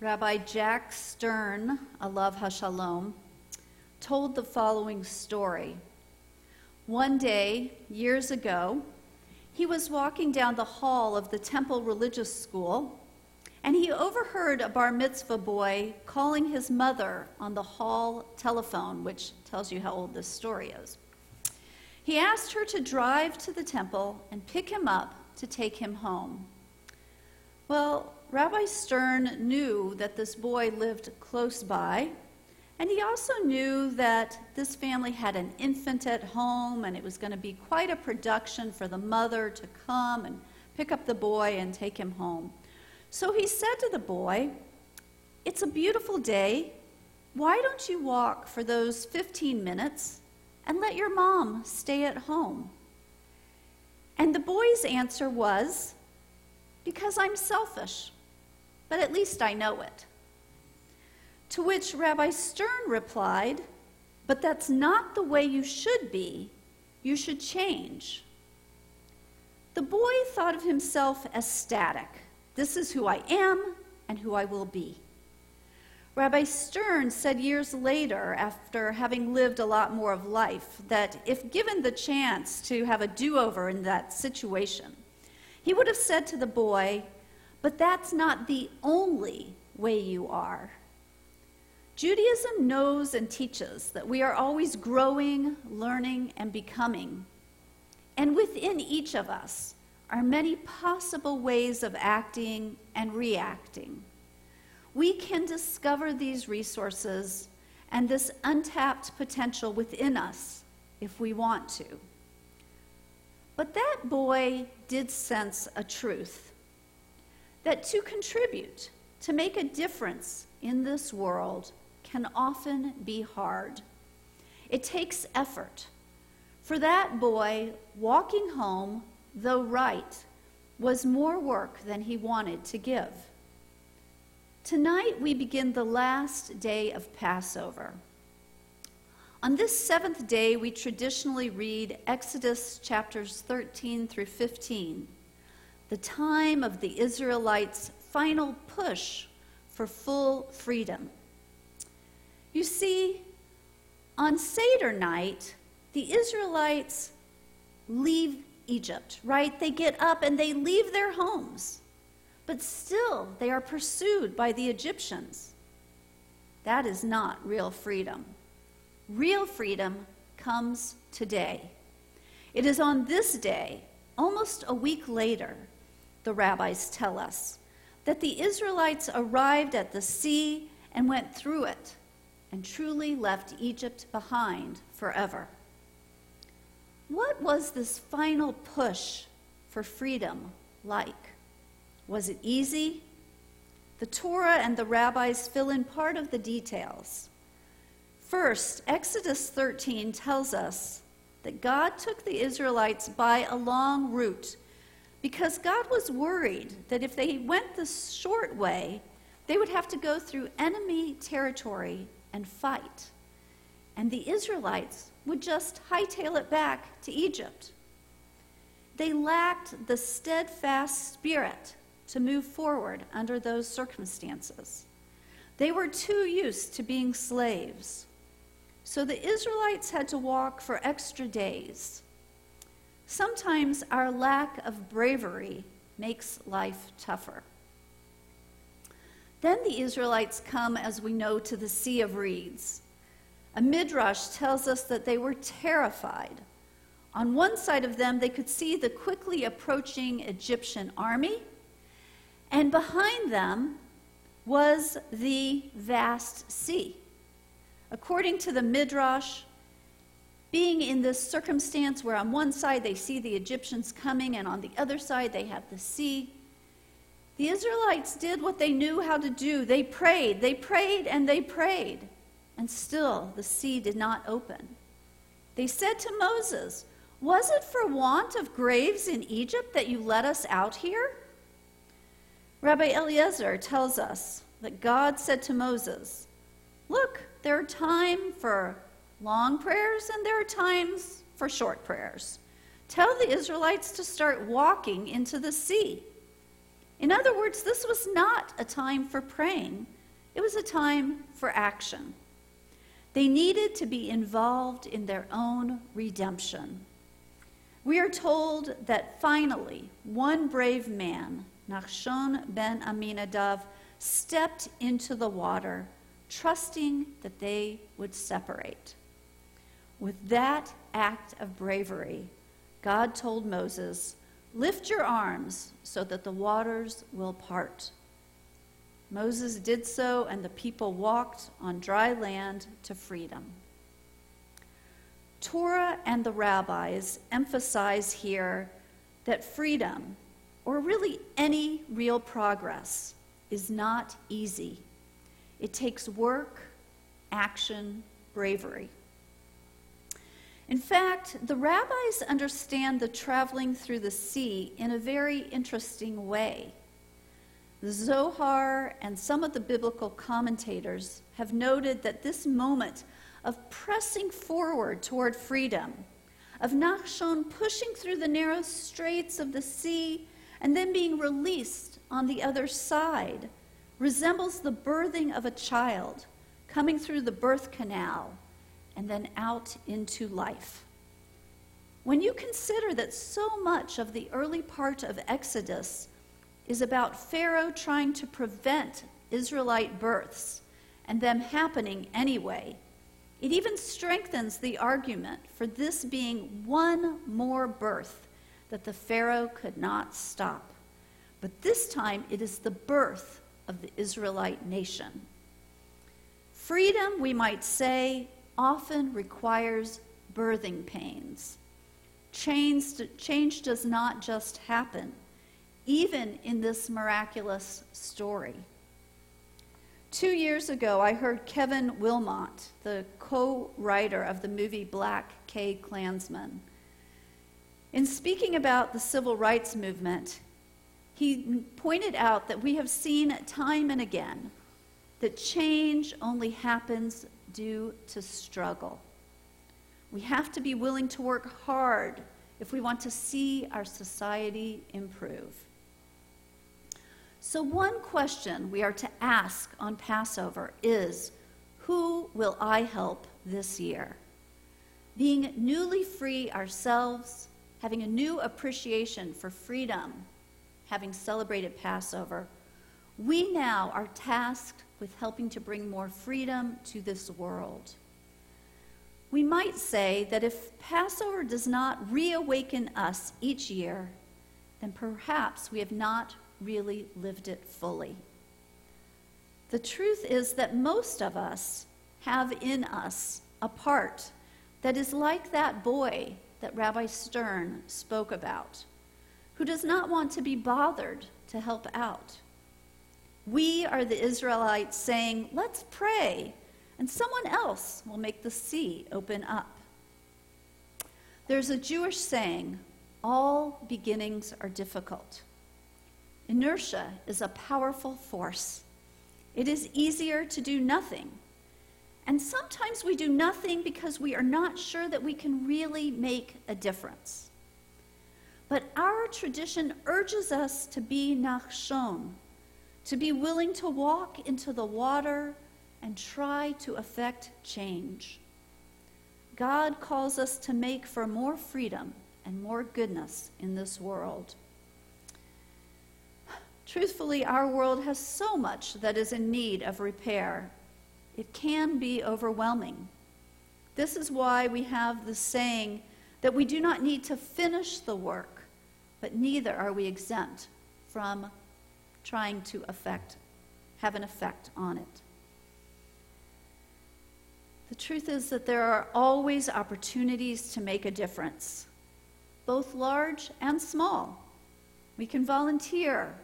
Rabbi Jack Stern, Alav Hashalom, told the following story. One day, years ago, he was walking down the hall of the Temple Religious School, and he overheard a bar mitzvah boy calling his mother on the hall telephone, which tells you how old this story is. He asked her to drive to the temple and pick him up to take him home. Well, Rabbi Stern knew that this boy lived close by, and he also knew that this family had an infant at home, and it was going to be quite a production for the mother to come and pick up the boy and take him home. So he said to the boy, It's a beautiful day. Why don't you walk for those 15 minutes and let your mom stay at home? And the boy's answer was, Because I'm selfish, but at least I know it. To which Rabbi Stern replied, But that's not the way you should be. You should change. The boy thought of himself as static. This is who I am and who I will be. Rabbi Stern said years later, after having lived a lot more of life, that if given the chance to have a do over in that situation, he would have said to the boy, But that's not the only way you are. Judaism knows and teaches that we are always growing, learning, and becoming. And within each of us are many possible ways of acting and reacting we can discover these resources and this untapped potential within us if we want to. But that boy did sense a truth that to contribute, to make a difference in this world, can often be hard. It takes effort. For that boy, walking home, though right, was more work than he wanted to give. Tonight we begin the last day of Passover. On this seventh day, we traditionally read Exodus chapters 13 through 15, the time of the Israelites' final push for full freedom. You see, on Seder night, the Israelites leave Egypt, right? They get up and they leave their homes but still they are pursued by the Egyptians. That is not real freedom. Real freedom comes today. It is on this day, almost a week later, the rabbis tell us, that the Israelites arrived at the sea and went through it and truly left Egypt behind forever. What was this final push for freedom like? Was it easy? The Torah and the rabbis fill in part of the details. First, Exodus 13 tells us that God took the Israelites by a long route because God was worried that if they went the short way, they would have to go through enemy territory and fight. And the Israelites would just hightail it back to Egypt. They lacked the steadfast spirit to move forward under those circumstances. They were too used to being slaves. So the Israelites had to walk for extra days. Sometimes our lack of bravery makes life tougher. Then the Israelites come, as we know, to the Sea of Reeds. A midrash tells us that they were terrified. On one side of them, they could see the quickly approaching Egyptian army, and behind them was the vast sea. According to the Midrash, being in this circumstance where on one side they see the Egyptians coming and on the other side they have the sea, the Israelites did what they knew how to do. They prayed, they prayed, and they prayed. And still the sea did not open. They said to Moses, Was it for want of graves in Egypt that you let us out here? Rabbi Eliezer tells us that God said to Moses, Look, there are time for long prayers and there are times for short prayers. Tell the Israelites to start walking into the sea. In other words, this was not a time for praying, it was a time for action. They needed to be involved in their own redemption. We are told that finally, one brave man, Nachshon ben Aminadav, stepped into the water, trusting that they would separate. With that act of bravery, God told Moses, Lift your arms so that the waters will part. Moses did so, and the people walked on dry land to freedom. Torah and the rabbis emphasize here that freedom, or really any real progress, is not easy. It takes work, action, bravery. In fact, the rabbis understand the traveling through the sea in a very interesting way. The Zohar and some of the biblical commentators have noted that this moment of pressing forward toward freedom, of Nachshon pushing through the narrow straits of the sea and then being released on the other side, resembles the birthing of a child coming through the birth canal and then out into life. When you consider that so much of the early part of Exodus is about Pharaoh trying to prevent Israelite births and them happening anyway, it even strengthens the argument for this being one more birth that the Pharaoh could not stop. But this time it is the birth of the Israelite nation. Freedom, we might say, often requires birthing pains. Change, change does not just happen, even in this miraculous story. Two years ago, I heard Kevin Willmott, the co writer of the movie Black K. Klansman. In speaking about the civil rights movement, he pointed out that we have seen time and again that change only happens due to struggle. We have to be willing to work hard if we want to see our society improve. So, one question we are to ask on Passover is Who will I help this year? Being newly free ourselves, having a new appreciation for freedom, having celebrated Passover, we now are tasked with helping to bring more freedom to this world. We might say that if Passover does not reawaken us each year, then perhaps we have not really lived it fully. The truth is that most of us have in us a part that is like that boy that Rabbi Stern spoke about, who does not want to be bothered to help out. We are the Israelites saying, Let's pray, and someone else will make the sea open up. There's a Jewish saying, All beginnings are difficult. Inertia is a powerful force. It is easier to do nothing. And sometimes we do nothing because we are not sure that we can really make a difference. But our tradition urges us to be nachshon, to be willing to walk into the water and try to effect change. God calls us to make for more freedom and more goodness in this world. Truthfully, our world has so much that is in need of repair. It can be overwhelming. This is why we have the saying that we do not need to finish the work, but neither are we exempt from trying to affect, have an effect on it. The truth is that there are always opportunities to make a difference, both large and small. We can volunteer,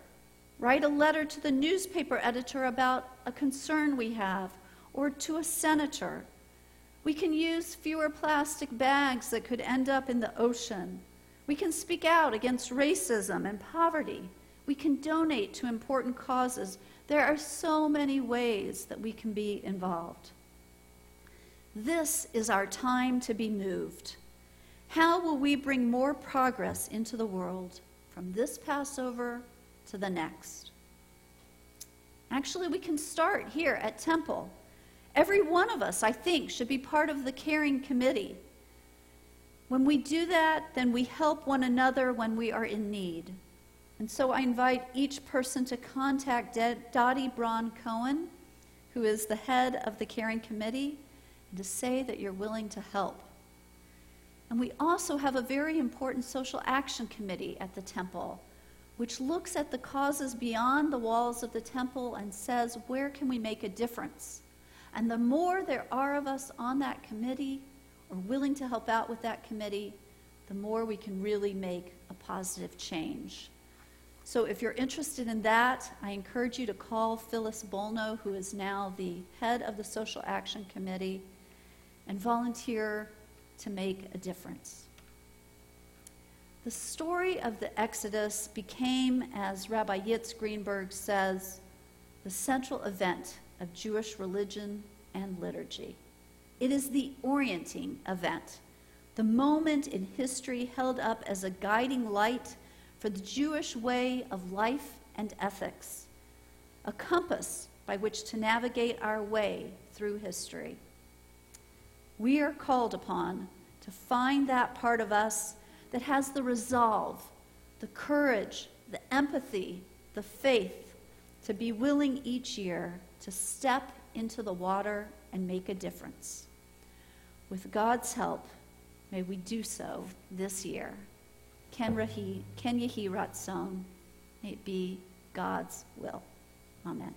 write a letter to the newspaper editor about a concern we have, or to a senator. We can use fewer plastic bags that could end up in the ocean. We can speak out against racism and poverty. We can donate to important causes. There are so many ways that we can be involved. This is our time to be moved. How will we bring more progress into the world from this Passover to the next. Actually, we can start here at Temple. Every one of us, I think, should be part of the caring committee. When we do that, then we help one another when we are in need. And so I invite each person to contact Dottie Braun Cohen, who is the head of the caring committee, and to say that you're willing to help. And we also have a very important social action committee at the temple, which looks at the causes beyond the walls of the temple and says, where can we make a difference? And the more there are of us on that committee or willing to help out with that committee, the more we can really make a positive change. So if you're interested in that, I encourage you to call Phyllis Bolno, who is now the head of the Social Action Committee, and volunteer to make a difference. The story of the Exodus became, as Rabbi Yitz Greenberg says, the central event of Jewish religion and liturgy. It is the orienting event, the moment in history held up as a guiding light for the Jewish way of life and ethics, a compass by which to navigate our way through history. We are called upon to find that part of us that has the resolve, the courage, the empathy, the faith to be willing each year to step into the water and make a difference. With God's help, may we do so this year. Ken Yehi Ratzon, may it be God's will. Amen.